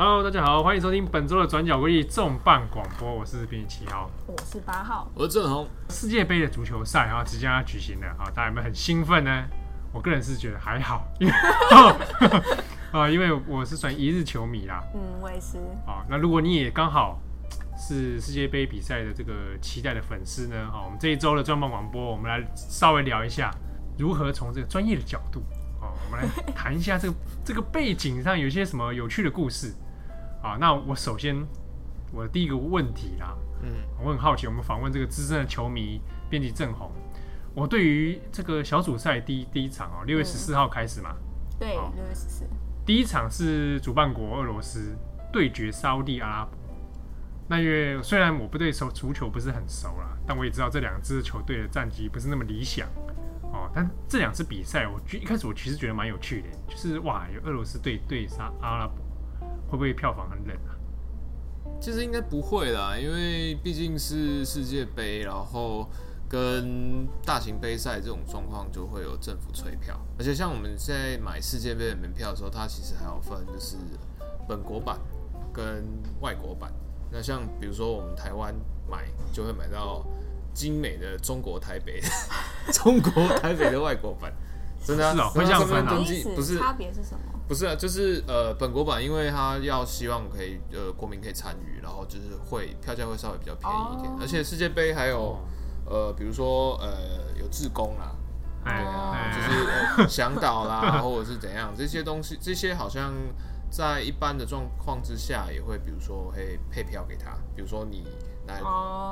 Hello，大家好，欢迎收听本周的转角国际重磅广播。我是编辑七号，我是八号，我是郑红。世界杯的足球赛啊，即将要举行了啊，大家有没有很兴奋呢？我个人是觉得还好，因为 啊，因为我是算一日球迷啦。嗯，我也是。啊，那如果你也刚好是世界杯比赛的这个期待的粉丝呢，啊，我们这一周的重磅广播，我们来稍微聊一下如何从这个专业的角度啊，我们来谈一下这个这个背景上有一些什么有趣的故事。啊，那我首先我的第一个问题啦，嗯，我很好奇，我们访问这个资深的球迷编辑郑红，我对于这个小组赛第一第一场哦，六月十四号开始嘛，嗯、对，六月十四，第一场是主办国俄罗斯对决沙乌地阿拉伯。那因为虽然我不对手足球不是很熟啦，但我也知道这两支球队的战绩不是那么理想哦。但这两次比赛，我一开始我其实觉得蛮有趣的，就是哇，有俄罗斯队对沙阿拉伯。会不会票房很冷啊？其实应该不会啦，因为毕竟是世界杯，然后跟大型杯赛这种状况就会有政府催票，而且像我们现在买世界杯的门票的时候，它其实还要分就是本国版跟外国版。那像比如说我们台湾买就会买到精美的中国台北，中国台北的外国版，真的啊，会这样分登记不是差别是什么？不是啊，就是呃，本国版，因为他要希望可以呃，国民可以参与，然后就是会票价会稍微比较便宜一点，而且世界杯还有呃，比如说呃，有自工啦，对啊，就是 向导啦，或者是怎样这些东西，这些好像在一般的状况之下也会，比如说会配票给他，比如说你来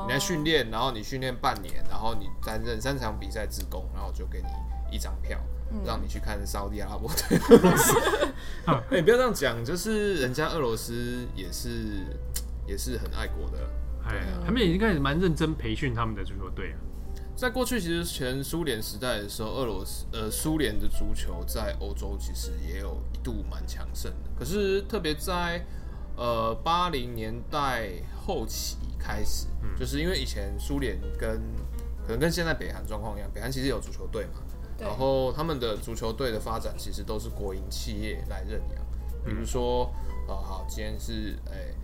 你来训练，然后你训练半年，然后你担任三场比赛自工，然后就给你一张票。让你去看沙乌地阿拉伯对俄罗斯，哎、欸，不要这样讲，就是人家俄罗斯也是 也是很爱国的，哎啊，他们已经开始蛮认真培训他们的足球队啊。在过去，其实前苏联时代的时候，俄罗斯呃苏联的足球在欧洲其实也有一度蛮强盛的。可是特别在呃八零年代后期开始，嗯、就是因为以前苏联跟可能跟现在北韩状况一样，北韩其实有足球队嘛。然后他们的足球队的发展其实都是国营企业来认养，比如说，啊、嗯、好，今天是哎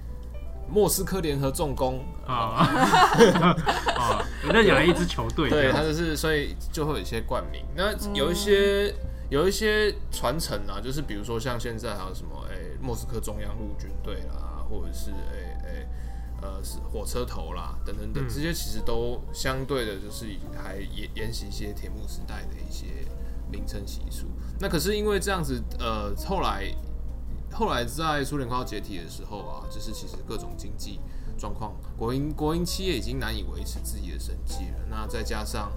莫斯科联合重工。啊。啊，认养了一支球队，对，他就是所以就会有一些冠名，那有一些、嗯、有一些传承啊，就是比如说像现在还有什么哎莫斯科中央陆军队啦，或者是哎。呃，是火车头啦，等等等，这些其实都相对的，就是还沿沿袭一些铁幕时代的一些名称习俗。那可是因为这样子，呃，后来后来在苏联快要解体的时候啊，就是其实各种经济状况，国营国营企业已经难以维持自己的生计了。那再加上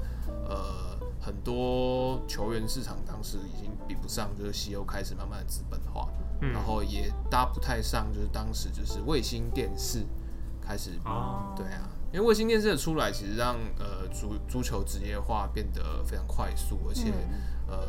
呃很多球员市场当时已经比不上，就是西欧开始慢慢的资本化，嗯、然后也搭不太上，就是当时就是卫星电视。开始，对啊，因为卫星电视的出来，其实让呃足足球职业化变得非常快速，而且呃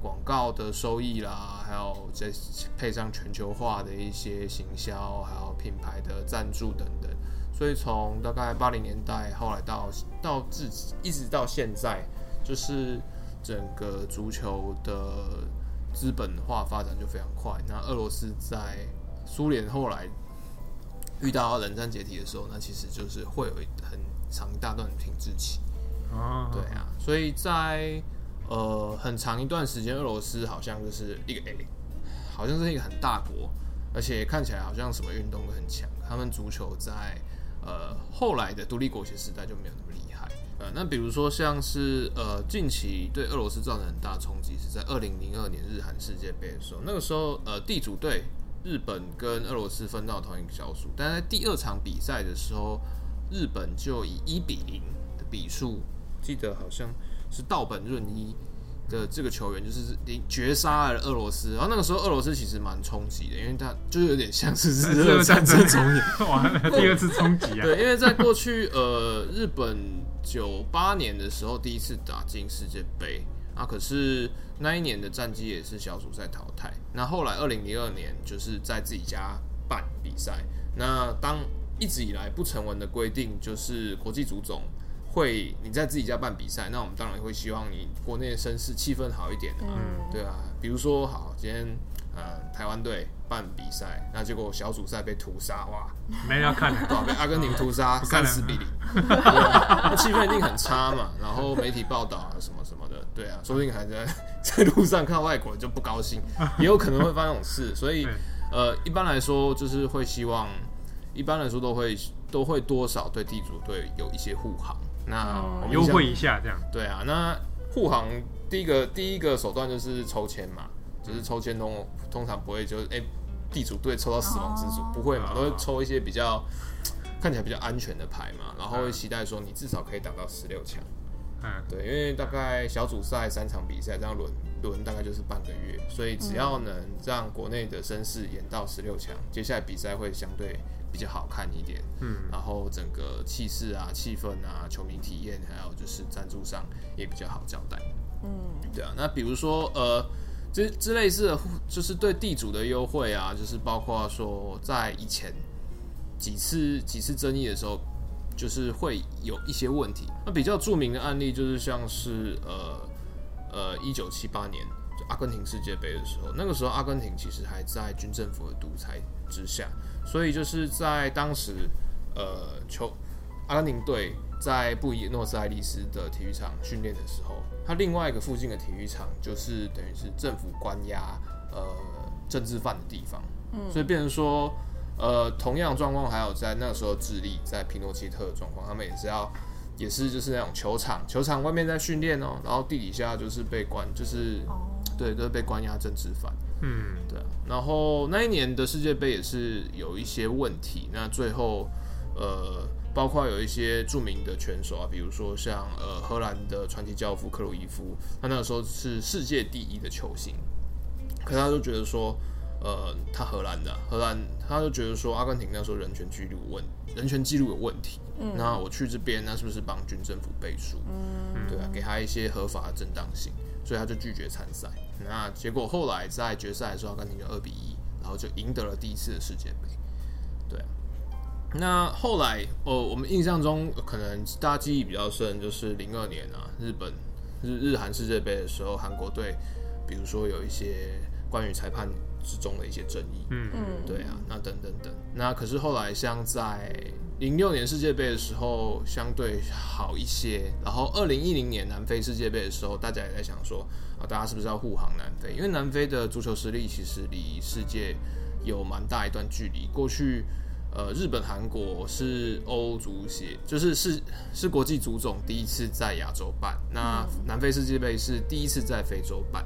广告的收益啦，还有再配上全球化的一些行销，还有品牌的赞助等等，所以从大概八零年代，后来到到自己一直到现在，就是整个足球的资本化发展就非常快。那俄罗斯在苏联后来。遇到冷战解体的时候，那其实就是会有很长一大段的停滞期。啊，对啊，所以在呃很长一段时间，俄罗斯好像就是一个 A，好像是一个很大国，而且看起来好像什么运动都很强。他们足球在呃后来的独立国协时代就没有那么厉害。呃，那比如说像是呃近期对俄罗斯造成很大冲击，是在二零零二年日韩世界杯的时候，那个时候呃地主队。日本跟俄罗斯分到同一个小组，但在第二场比赛的时候，日本就以一比零的比数，记得好像是道本润一的这个球员，就是绝杀了俄罗斯。然后那个时候俄罗斯其实蛮冲击的，因为他就有点像是日俄战争重演，完了第二次冲击啊！对，因为在过去呃日本九八年的时候第一次打进世界杯。啊，可是那一年的战绩也是小组赛淘汰。那后来二零零二年就是在自己家办比赛。那当一直以来不成文的规定就是国际足总会你在自己家办比赛，那我们当然会希望你国内的声势气氛好一点啊。嗯，对啊，比如说好，今天呃台湾队办比赛，那结果小组赛被屠杀，哇，没人要看的，被阿根廷屠杀三十比零，那气氛一定很差嘛。然后媒体报道啊什么什么的，对啊，说不定还在 在路上看外国人就不高兴，也有可能会发生这种事。所以呃，一般来说就是会希望，一般来说都会都会多少对地主队有一些护航，那优惠一下这样。对啊，那护航第一个第一个手段就是抽签嘛。就是抽签通通常不会就是哎、欸、地主队抽到死亡之组、oh. 不会嘛，都会抽一些比较看起来比较安全的牌嘛，然后会期待说你至少可以打到十六强。嗯，对，因为大概小组赛三场比赛这样轮轮大概就是半个月，所以只要能让国内的绅士演到十六强，接下来比赛会相对比较好看一点。嗯，然后整个气势啊、气氛啊、球迷体验，还有就是赞助商也比较好交代。嗯，对啊，那比如说呃。之之类似的，就是对地主的优惠啊，就是包括说在以前几次几次争议的时候，就是会有一些问题。那比较著名的案例就是像是呃呃一九七八年阿根廷世界杯的时候，那个时候阿根廷其实还在军政府的独裁之下，所以就是在当时呃球阿根廷队在布宜诺斯艾利斯的体育场训练的时候。它另外一个附近的体育场，就是等于是政府关押呃政治犯的地方，嗯，所以变成说，呃，同样状况还有在那个时候智利在皮诺切特的状况，他们也是要，也是就是那种球场，球场外面在训练哦，然后地底下就是被关，就是对，都是被关押政治犯，嗯，对，然后那一年的世界杯也是有一些问题，那最后呃。包括有一些著名的拳手啊，比如说像呃荷兰的传奇教父克鲁伊夫，他那个时候是世界第一的球星，可是他就觉得说，呃，他荷兰的荷兰，他就觉得说阿根廷那时候人权记录问人权记录有问题，嗯，那我去这边，那是不是帮军政府背书？嗯，对啊，给他一些合法的正当性，所以他就拒绝参赛。那结果后来在决赛的时候，阿根廷就二比一，然后就赢得了第一次的世界杯，对啊。那后来，哦，我们印象中可能大家记忆比较深，就是零二年啊，日本日日韩世界杯的时候，韩国队，比如说有一些关于裁判之中的一些争议，嗯嗯，对啊，那等等等，那可是后来像在零六年世界杯的时候相对好一些，然后二零一零年南非世界杯的时候，大家也在想说啊，大家是不是要护航南非？因为南非的足球实力其实离世界有蛮大一段距离，过去。呃，日本、韩国是欧足协，就是是是国际足总第一次在亚洲办。那南非世界杯是第一次在非洲办。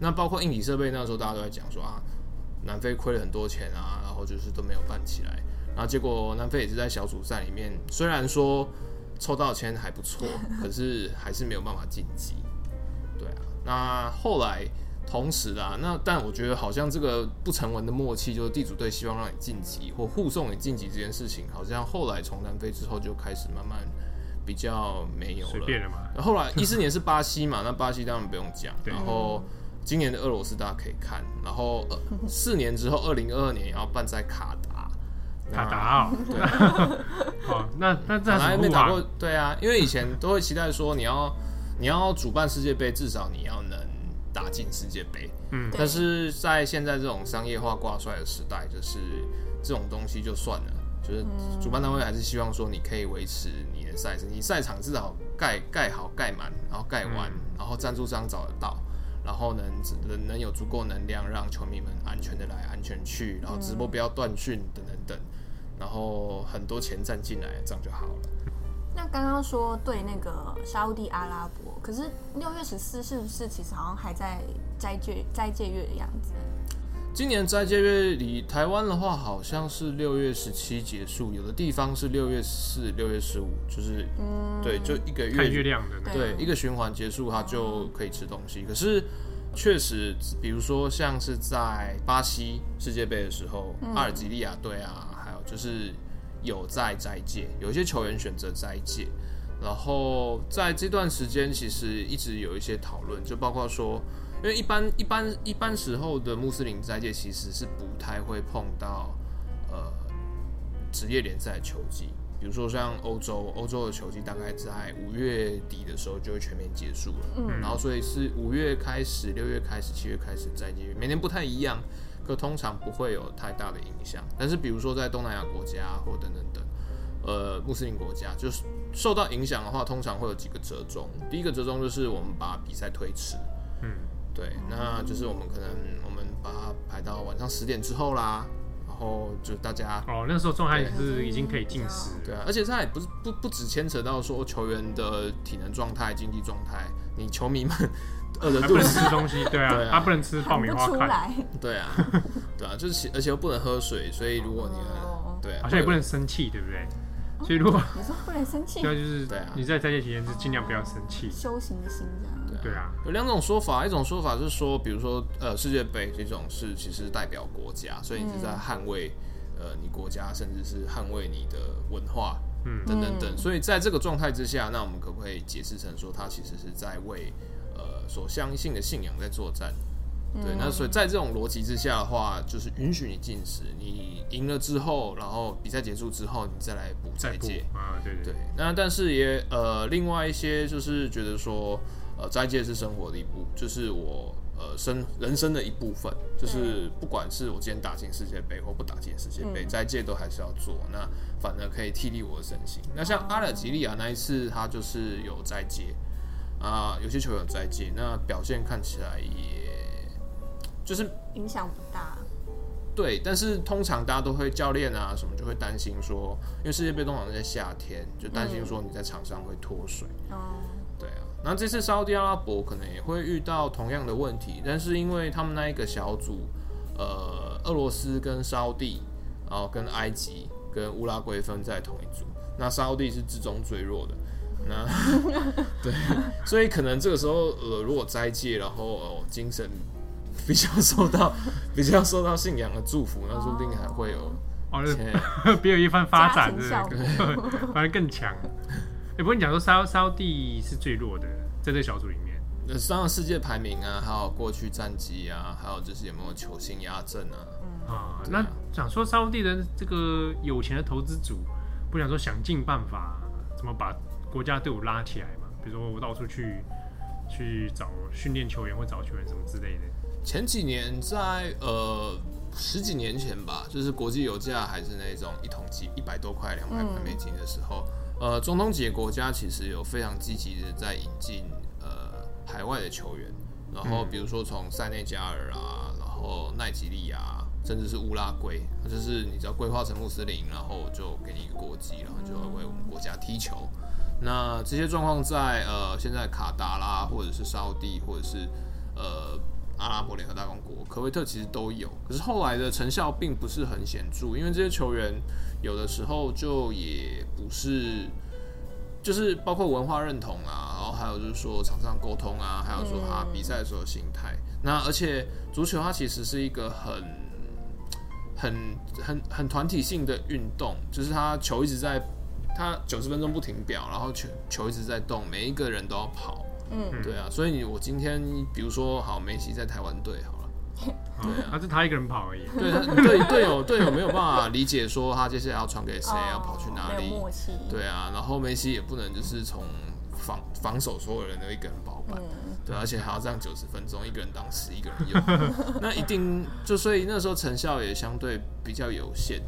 那包括硬体设备，那时候大家都在讲说啊，南非亏了很多钱啊，然后就是都没有办起来。然后结果南非也是在小组赛里面，虽然说抽到签还不错，可是还是没有办法晋级。对啊，那后来。同时啊，那但我觉得好像这个不成文的默契，就是地主队希望让你晋级或护送你晋级这件事情，好像后来从南非之后就开始慢慢比较没有了。随便了嘛。后来一四年是巴西嘛，那巴西当然不用讲。然后今年的俄罗斯大家可以看。然后 四年之后，二零二二年也要办在卡达。卡达哦。对。好，那那这还没打过。对啊，因为以前都会期待说你要你要主办世界杯，至少你要能。打进世界杯，嗯，但是在现在这种商业化挂帅的时代，就是这种东西就算了，就是主办单位还是希望说你可以维持你的赛事，你赛场至少盖盖好盖满，然后盖完，然后赞助商找得到，然后能能能有足够能量让球迷们安全的来，安全去，然后直播不要断讯等等等，然后很多钱站进来，这样就好了。那刚刚说对那个沙乌地阿拉伯，可是六月十四是不是其实好像还在斋戒斋戒月的样子？今年斋戒月里，台湾的话好像是六月十七结束，有的地方是六月四、六月十五，就是嗯，对，就一个月看月亮的，对，一个循环结束，它就可以吃东西。可是确实，比如说像是在巴西世界杯的时候，阿尔及利亚队啊，还有就是。有在斋戒，有一些球员选择斋戒，然后在这段时间其实一直有一些讨论，就包括说，因为一般一般一般时候的穆斯林斋戒其实是不太会碰到呃职业联赛球季，比如说像欧洲，欧洲的球季大概在五月底的时候就会全面结束了，嗯，然后所以是五月开始、六月开始、七月开始斋戒，每年不太一样。可通常不会有太大的影响。但是比如说在东南亚国家或等等等，呃，穆斯林国家，就是受到影响的话，通常会有几个折中。第一个折中就是我们把比赛推迟，嗯，对，那就是我们可能我们把它排到晚上十点之后啦。然后就大家哦，那时候状态是已经可以进食，对啊，而且它也不是不不只牵扯到说球员的体能状态、经济状态，你球迷们饿着肚子不能吃东西，对啊，他、啊、不能吃爆米花看，对啊，对啊，就是而且又不能喝水，所以如果你对、啊，好像也不能生气，对不对？所以如果你说不能生气，那，就是对啊，你在在这期间是尽量不要生气，修行的心这样。对啊，有两种说法，一种说法是说，比如说呃世界杯这种是其实代表国家，所以你是在捍卫呃你国家，甚至是捍卫你的文化，嗯等等等。所以在这个状态之下，那我们可不可以解释成说，他其实是在为呃所相信的信仰在作战？对，那所以在这种逻辑之下的话，就是允许你进食，你赢了之后，然后比赛结束之后，你再来补再戒啊，对对对。那但是也呃另外一些就是觉得说。呃，斋戒是生活的一部，就是我呃生人生的一部分，就是不管是我今天打进世界杯或不打进世界杯，斋戒都还是要做。那反而可以替利我的身心。那像阿尔及利亚那一次，他就是有斋戒啊，有些球员有斋戒，那表现看起来也就是影响不大。对，但是通常大家都会教练啊什么就会担心说，因为世界杯通常在夏天，就担心说你在场上会脱水。哦。对啊，那这次沙乌地阿拉伯可能也会遇到同样的问题，但是因为他们那一个小组，呃，俄罗斯跟沙乌地，然后跟埃及跟乌拉圭分在同一组，那沙乌地是之中最弱的，那对，所以可能这个时候，呃，如果斋戒，然后、呃、精神比较受到比较受到信仰的祝福，那说不定还会有哦，别有一番发展的，反而更强。也不跟你讲说，沙沙地是最弱的，在这小组里面。那上世界排名啊，还有过去战绩啊，还有就是有没有球星压阵啊？啊，啊那想说沙地的这个有钱的投资组，不想说想尽办法怎么把国家队伍拉起来嘛？比如说我到处去去找训练球员或找球员什么之类的。前几年在呃十几年前吧，就是国际油价还是那种一桶几一百多块、两百块美金的时候。嗯呃，中东几个国家其实有非常积极的在引进呃海外的球员，然后比如说从塞内加尔啊，然后奈及利亚，甚至是乌拉圭，就是你只要规划成穆斯林，然后就给你一个国籍，然后就会为我们国家踢球。那这些状况在呃现在卡达啦，或者是沙乌地，或者是呃阿拉伯联合大公国、科威特其实都有，可是后来的成效并不是很显著，因为这些球员。有的时候就也不是，就是包括文化认同啊，然后还有就是说场上沟通啊，还有说他比赛的时候心态。那而且足球它其实是一个很、很、很、很团体性的运动，就是他球一直在，他九十分钟不停表，然后球球一直在动，每一个人都要跑。嗯，对啊，所以你我今天比如说好梅西在台湾队好。对啊，他是他一个人跑而已。对，对，队友队友没有办法理解说他接下来要传给谁，要跑去哪里。对啊，然后梅西也不能就是从防防守所有人都一个人包办。对，而且还要这样九十分钟，一个人当十一个人用，那一定就所以那时候成效也相对比较有限。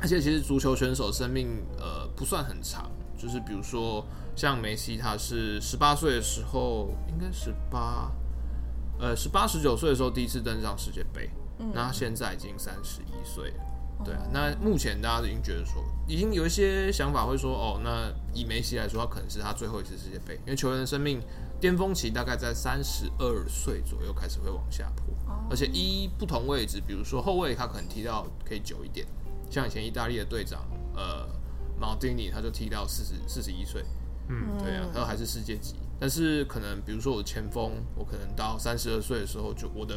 而且其实足球选手生命呃不算很长，就是比如说像梅西，他是十八岁的时候，应该十八。呃，十八十九岁的时候第一次登上世界杯，嗯、那他现在已经三十一岁了，对啊。那目前大家已经觉得说，已经有一些想法会说，哦，那以梅西来说，他可能是他最后一次世界杯，因为球员的生命巅峰期大概在三十二岁左右开始会往下坡，哦、而且一不同位置，比如说后卫，他可能踢到可以久一点，像以前意大利的队长，呃，马丁尼他就踢到四十四十一岁，嗯，对啊，他还是世界级。但是可能，比如说我前锋，我可能到三十二岁的时候，就我的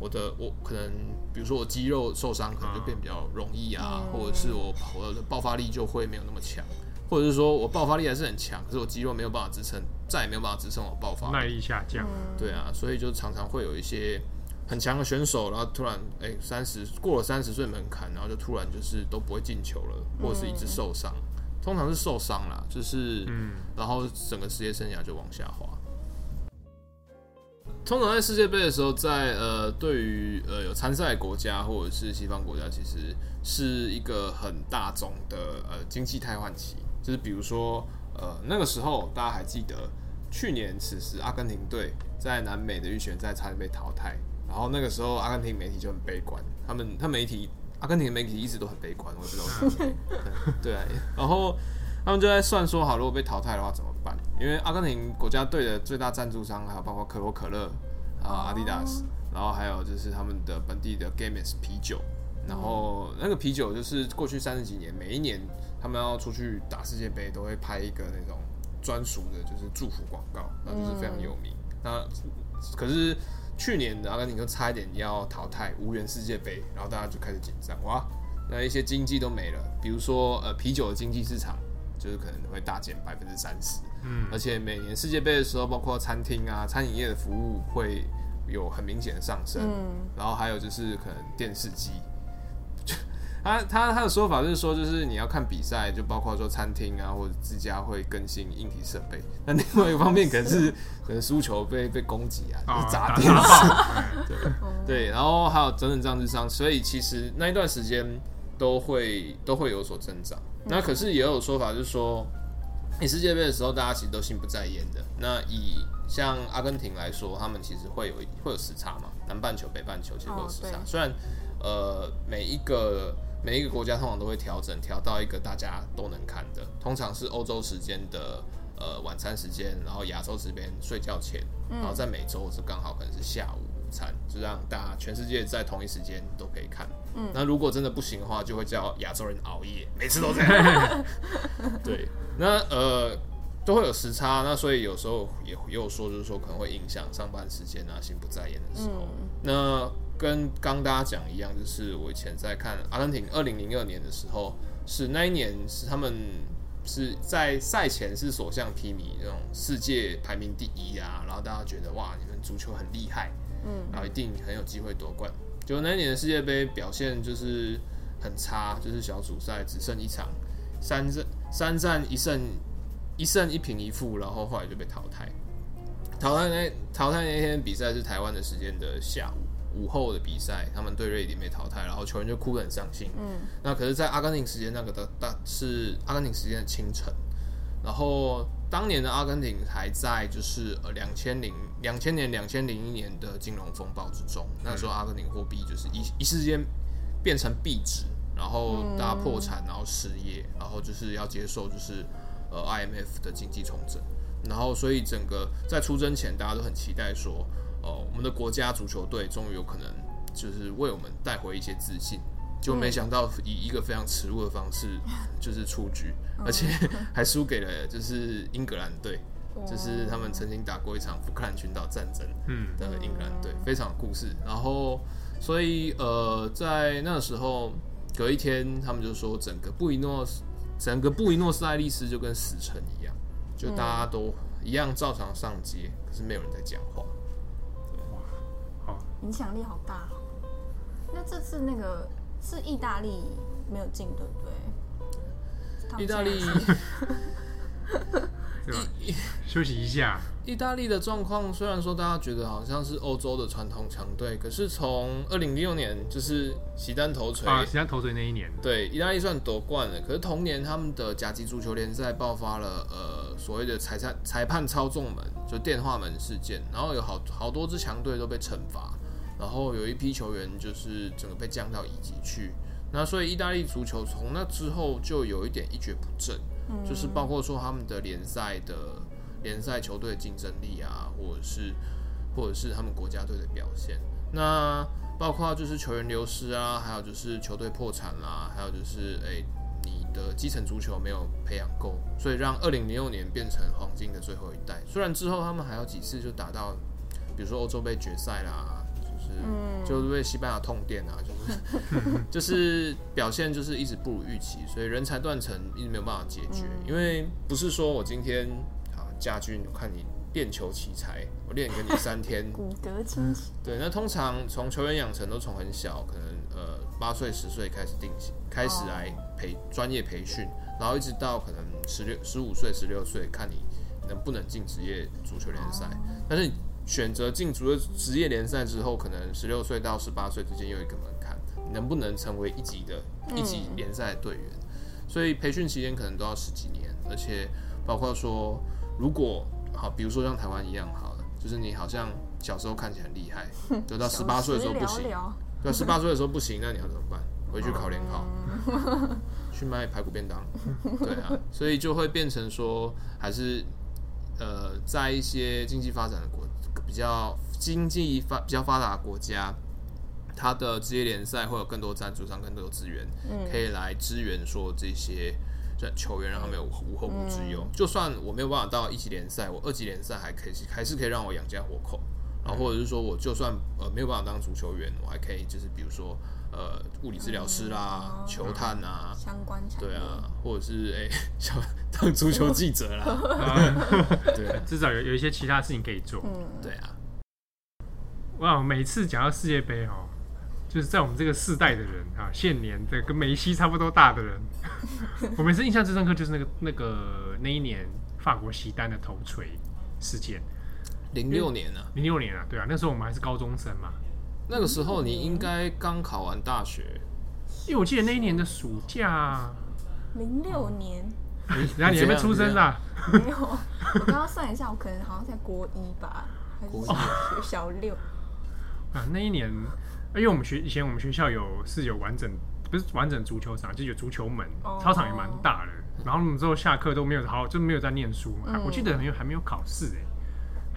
我的我可能，比如说我肌肉受伤，可能就变比较容易啊，或者是我我的爆发力就会没有那么强，或者是说我爆发力还是很强，可是我肌肉没有办法支撑，再也没有办法支撑我爆发力，耐力下降。对啊，所以就常常会有一些很强的选手，然后突然哎三十过了三十岁门槛，然后就突然就是都不会进球了，或者是一直受伤。通常是受伤啦，就是，嗯，然后整个职业生涯就往下滑。通常在世界杯的时候在，呃，对于呃有参赛国家或者是西方国家，其实是一个很大宗的呃经济瘫痪期。就是比如说呃那个时候，大家还记得去年此时阿根廷队在南美的预选赛差点被淘汰，然后那个时候阿根廷媒体就很悲观，他们他媒体阿根廷媒体一直都很悲观，我不知道为什么。对，然后。他们就在算说，好，如果被淘汰的话怎么办？因为阿根廷国家队的最大赞助商还有包括可口可乐啊、阿迪达斯，然后还有就是他们的本地的 Guinness 啤酒，然后那个啤酒就是过去三十几年，每一年他们要出去打世界杯，都会拍一个那种专属的，就是祝福广告，那就是非常有名。那可是去年的阿根廷就差一点要淘汰，无缘世界杯，然后大家就开始紧张，哇，那一些经济都没了，比如说呃啤酒的经济市场。就是可能会大减百分之三十，嗯，而且每年世界杯的时候，包括餐厅啊、餐饮业的服务会有很明显的上升，嗯，然后还有就是可能电视机，他他他的说法就是说，就是你要看比赛，就包括说餐厅啊或者自家会更新硬体设备，那另外一个方面可能是 可能输球被被攻击啊，就是砸电视，对对，然后还有等等这样之上，所以其实那一段时间都会都会有所增长。那可是也有说法，就是说，你世界杯的时候，大家其实都心不在焉的。那以像阿根廷来说，他们其实会有会有时差嘛，南半球、北半球其实会有时差。虽然呃每一个每一个国家通常都会调整，调到一个大家都能看的，通常是欧洲时间的呃晚餐时间，然后亚洲这边睡觉前，然后在美洲是刚好可能是下午午。餐就让大家全世界在同一时间都可以看。嗯，那如果真的不行的话，就会叫亚洲人熬夜，每次都这样。对，那呃都会有时差，那所以有时候也也有说，就是说可能会影响上班时间啊，心不在焉的时候。嗯、那跟刚大家讲一样，就是我以前在看阿根廷二零零二年的时候，是那一年是他们是在赛前是所向披靡，那种世界排名第一啊，然后大家觉得哇，你们足球很厉害。嗯，然后一定很有机会夺冠。就那一年的世界杯表现就是很差，就是小组赛只剩一场，三战三战一胜一胜一平一负，然后后来就被淘汰。淘汰那淘汰那天比赛是台湾的时间的下午午后的比赛，他们对瑞典被淘汰，然后球员就哭得很伤心。嗯，那可是，在阿根廷时间那个的大是阿根廷时间的清晨，然后。当年的阿根廷还在就是呃两千零两千年两千零一年的金融风暴之中，那时候阿根廷货币就是一一时间变成币值，然后大家破产，然后失业，然后就是要接受就是呃 IMF 的经济重整，然后所以整个在出征前大家都很期待说，哦、呃，我们的国家足球队终于有可能就是为我们带回一些自信。就没想到以一个非常耻辱的方式 就是出局，而且还输给了就是英格兰队，就是他们曾经打过一场福克兰群岛战争的英格兰队，非常有故事。然后所以呃，在那个时候隔一天，他们就说整个布宜诺整个布宜诺斯艾利斯就跟死城一样，就大家都一样照常上街，可是没有人在讲话。影响力好大。那这次那个。是意大利没有进，对不对？意大利 休息一下。意大利的状况虽然说大家觉得好像是欧洲的传统强队，可是从二零零六年就是席丹头锤啊，席丹头锤那一年，对，意大利算夺冠了。可是同年他们的甲级足球联赛爆发了呃所谓的裁判裁判操纵门，就电话门事件，然后有好好多支强队都被惩罚。然后有一批球员就是整个被降到乙级去，那所以意大利足球从那之后就有一点一蹶不振，嗯、就是包括说他们的联赛的联赛球队的竞争力啊，或者是或者是他们国家队的表现，那包括就是球员流失啊，还有就是球队破产啦、啊，还有就是诶你的基层足球没有培养够，所以让二零零六年变成黄金的最后一代。虽然之后他们还有几次就打到，比如说欧洲杯决赛啦。嗯，就是为西班牙痛电啊，就是 就是表现就是一直不如预期，所以人才断层一直没有办法解决。因为不是说我今天啊，家军看你练球奇才，我练给你三天，骨骼清奇。对，那通常从球员养成都从很小，可能呃八岁十岁开始定型，开始来培专业培训，然后一直到可能十六十五岁十六岁，看你能不能进职业足球联赛。但是选择进足了职业联赛之后，可能十六岁到十八岁之间有一个门槛，能不能成为一级的一级联赛队员？嗯、所以培训期间可能都要十几年，而且包括说，如果好，比如说像台湾一样，好了，就是你好像小时候看起来很厉害，等到十八岁的时候不行，对，十八岁的时候不行，那你要怎么办？回去考联考，嗯、去卖排骨便当，对啊，所以就会变成说，还是呃，在一些经济发展的国比较经济发比较发达的国家，它的职业联赛会有更多赞助商、更多资源，嗯、可以来支援说这些球员，让他们有无后顾之忧。嗯、就算我没有办法到一级联赛，我二级联赛还可以，还是可以让我养家活口。然后或者是说，我就算呃没有办法当足球员，我还可以就是比如说。呃，物理治疗师啦，嗯、球探啊，相关对啊，或者是哎，想、欸、当足球记者啦，对，至少有有一些其他事情可以做，嗯，对啊。哇，每次讲到世界杯哦，就是在我们这个世代的人啊，现年的跟梅西差不多大的人，我每次印象最深刻就是那个那个那一年法国西单的头锤事件，零六年啊，零六年啊，对啊，那时候我们还是高中生嘛。那个时候你应该刚考完大学，因为我记得那一年的暑假，零六年，然后你还没出生啊？没有，我刚刚算一下，我可能好像在国一吧，还是学小六啊？那一年，因为我们学以前我们学校有是有完整不是完整足球场，就有足球门，操场也蛮大的。然后我们之后下课都没有好，就没有在念书嘛。我记得没有还没有考试哎。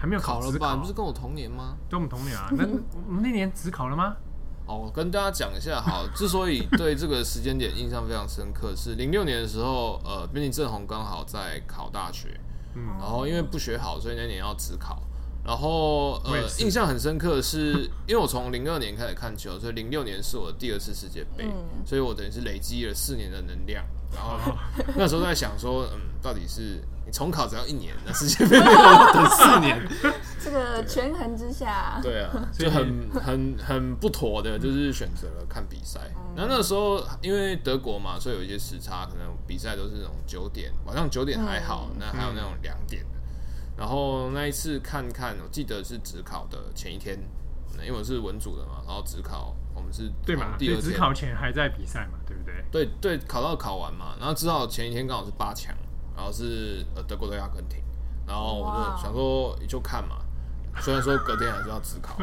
还没有考，考了吧？你不是跟我同年吗？跟我们同年啊？那我们那年只考了吗？哦，我跟大家讲一下，好，之所以对这个时间点印象非常深刻，是零六年的时候，呃，编辑郑红刚好在考大学，嗯，然后因为不学好，所以那年要只考。然后呃，印象很深刻的是，因为我从零二年开始看球，所以零六年是我的第二次世界杯，嗯、所以我等于是累积了四年的能量。然后那时候在想说，嗯，到底是你重考只要一年，那世界杯要等四年？这个权衡之下，对啊，就很很很不妥的，就是选择了看比赛。然后那时候因为德国嘛，所以有一些时差，可能比赛都是那种九点，晚上九点还好，那还有那种两点。然后那一次看看，我记得是只考的前一天，因为我是文组的嘛，然后只考我们是对嘛？第二天指考前还在比赛嘛，对不对？对对，考到考完嘛，然后指考前一天刚好是八强，然后是呃德国对阿根廷，然后我就想说就看嘛，虽然说隔天还是要自考，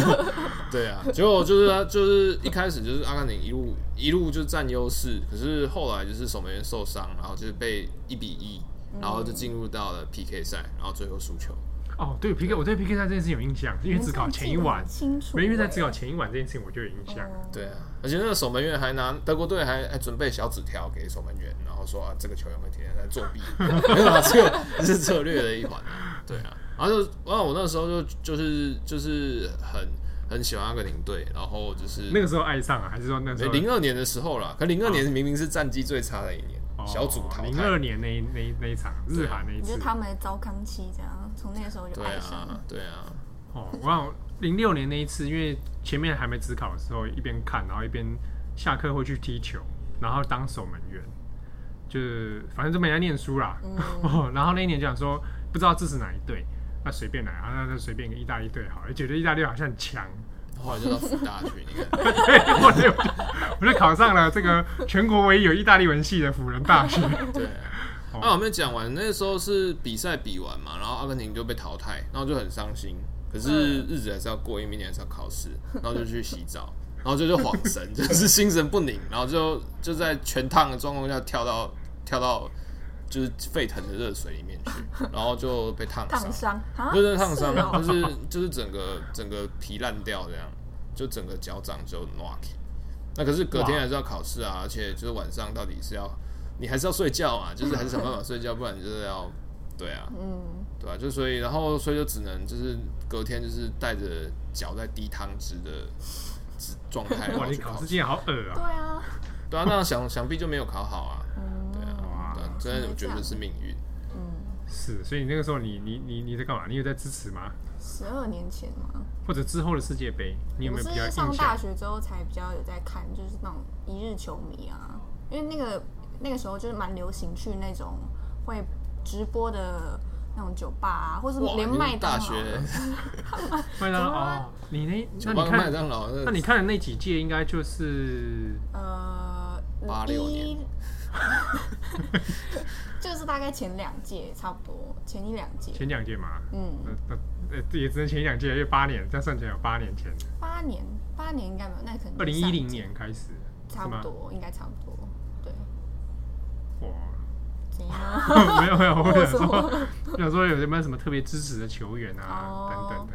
对啊，结果就是他就是一开始就是阿根廷一路一路就占优势，可是后来就是守门员受伤，然后就是被一比一。然后就进入到了 PK 赛，然后最后输球。哦，对 PK，我对 PK 赛这件事有印象，因为自考前一晚，没因为在自考前一晚这件事情我就有印象。对啊，而且那个守门员还拿德国队还还准备小纸条给守门员，然后说啊，这个球员会天天在作弊，没有啊，这个是策略的一环啊。对啊，然后就然后我那时候就就是就是很很喜欢阿根廷队，然后就是那个时候爱上啊，还是说那时候零二年的时候啦？可零二年明明是战绩最差的一年。小组淘汰零二年那一那一那一场日韩那一次，就是他们的糟糠期这样，从那个时候就爱上了。对啊，哦，我想零六年那一次，因为前面还没指考的时候，一边看，然后一边下课会去踢球，然后当守门员，就是反正就没在念书啦。嗯、然后那一年就想说，不知道支持哪一队，那随便来啊，那就随便一个意大利队好了，觉得意大利好像很强。后来就到福大去，你看，对，我就我就考上了这个全国唯一有意大利文系的辅仁大学。对，那我们讲完，那时候是比赛比完嘛，然后阿根廷就被淘汰，然后就很伤心。可是日子还是要过，因为明年还是要考试，然后就去洗澡，然后就就恍神，就是心神不宁，然后就就在全烫的状况下跳到跳到。就是沸腾的热水里面去，然后就被烫烫伤，不是烫伤，就是就是整个整个皮烂掉这样，就整个脚掌就 n o c k。那可是隔天还是要考试啊，而且就是晚上到底是要你还是要睡觉啊，就是还是想办法睡觉，不然就是要对啊，嗯，对啊，就所以然后所以就只能就是隔天就是带着脚在滴汤汁的状态。哇，你考试竟然好恶啊！对啊，对啊，那样想想必就没有考好啊。对啊，哇真的，我觉得是命运。嗯，是，所以你那个时候你，你你你你在干嘛？你有在支持吗？十二年前吗？或者之后的世界杯，你有没有比较印象？上大学之后才比较有在看，就是那种一日球迷啊，因为那个那个时候就是蛮流行去那种会直播的那种酒吧啊，或是连麦当劳，麦当劳哦，你那那你看麦当劳，那你看的那几届应该就是呃八六年，就是大概前两届差不多，前一两届，前两届嘛，嗯，那那也只能前一两届，因为八年，这样算起来有八年前，八年八年应该没有，那可能二零一零年开始，差不多应该差不多。没有 没有，我想说，我 想说有没有什么特别支持的球员啊，等等的。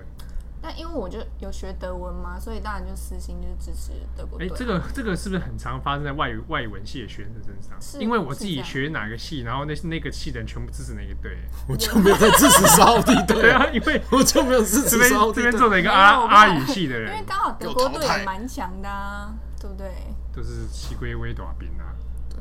但因为我就有学德文嘛，所以当然就私心就是支持德国队。哎，这个这个是不是很常发生在外语外文系的学生身上？是，因为我自己学哪个系，然后那那个系的人全部支持那个队，我就没有在支持沙乌地队。对啊，因为我就没有支持沙乌地队。这边坐着一个阿阿语系的人，因为刚好德国队也蛮强的啊，对不对？都是西归微短兵啊。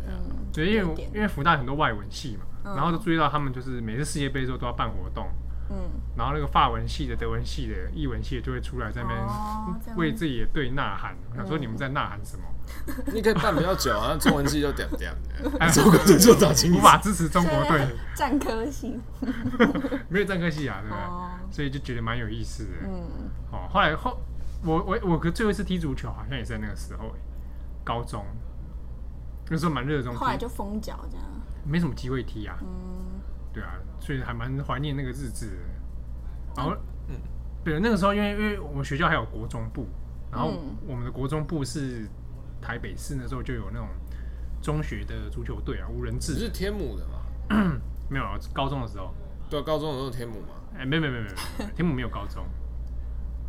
嗯，对，因为因为福大很多外文系嘛，然后就注意到他们就是每次世界杯的时候都要办活动，嗯，然后那个法文系的、德文系的、译文系的就会出来在那边为自己的队呐喊。我想说你们在呐喊什么？你可以办比较久啊，中文系就点点的，中国队就打清，无法支持中国队。战科系，没有战科系啊，对不对？所以就觉得蛮有意思的。嗯，哦，后来后我我我可最后一次踢足球好像也是在那个时候，高中。那时候蛮热衷，后来就封脚这样，没什么机会踢啊。嗯，对啊，所以还蛮怀念那个日子的。然后，嗯，对，那个时候因为因为我们学校还有国中部，然后我们的国中部是台北市那时候就有那种中学的足球队啊，无人制。是天母的吗？没有啊，高中的时候。对，高中的时候天母嘛。哎，没没没没没，天母没有高中。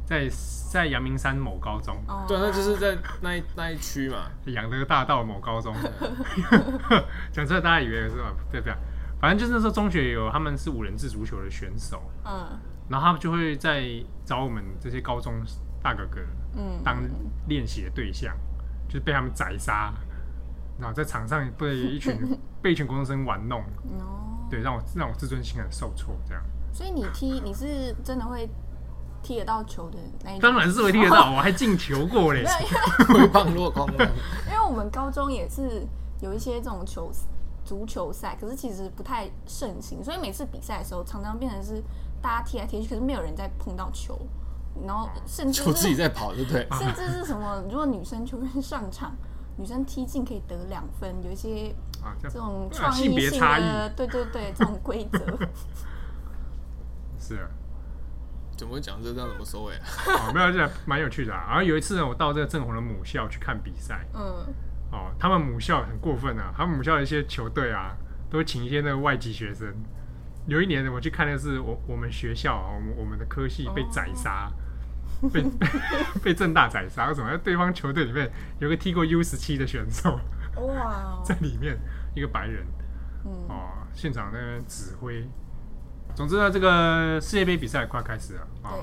在在阳明山某高中，oh. 对，那就是在那一那一区嘛，养德大道某高中。讲出来大家以为是吧？对不对？反正就是那时候中学有他们是五人制足球的选手，嗯，然后他们就会在找我们这些高中大哥哥，嗯，当练习的对象，就是被他们宰杀，然后在场上被一群 被一群高中生玩弄，哦，对，让我让我自尊心很受挫，这样。所以你踢你是真的会。踢得到球的那一种，当然是会踢得到，我还进球过嘞，挥棒 落空。因为我们高中也是有一些这种球足球赛，可是其实不太盛行，所以每次比赛的时候，常常变成是大家踢来踢去，可是没有人在碰到球，然后甚至就自己在跑，对不对？甚至是什么，如果女生球员上场，女生踢进可以得两分，有一些这种创意性的，对对对，这种规则 是啊。怎么会讲这这样怎么收尾啊？哦，没有，这蛮有趣的啊。然后有一次呢，我到这个正红的母校去看比赛。嗯。哦，他们母校很过分啊，他们母校的一些球队啊，都会请一些那个外籍学生。有一年呢，我去看的是我我们学校，我们我们的科系被宰杀，哦、被 被正大宰杀。为什么？对方球队里面有个踢过 U 十七的选手，哇，在里面一个白人，嗯、哦，现场那边指挥。总之呢，这个世界杯比赛快开始了啊！对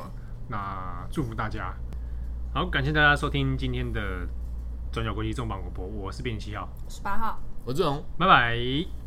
那祝福大家，好，感谢大家收听今天的转角国际重磅广播，我是编辑七号，十八号，我是志荣，拜拜。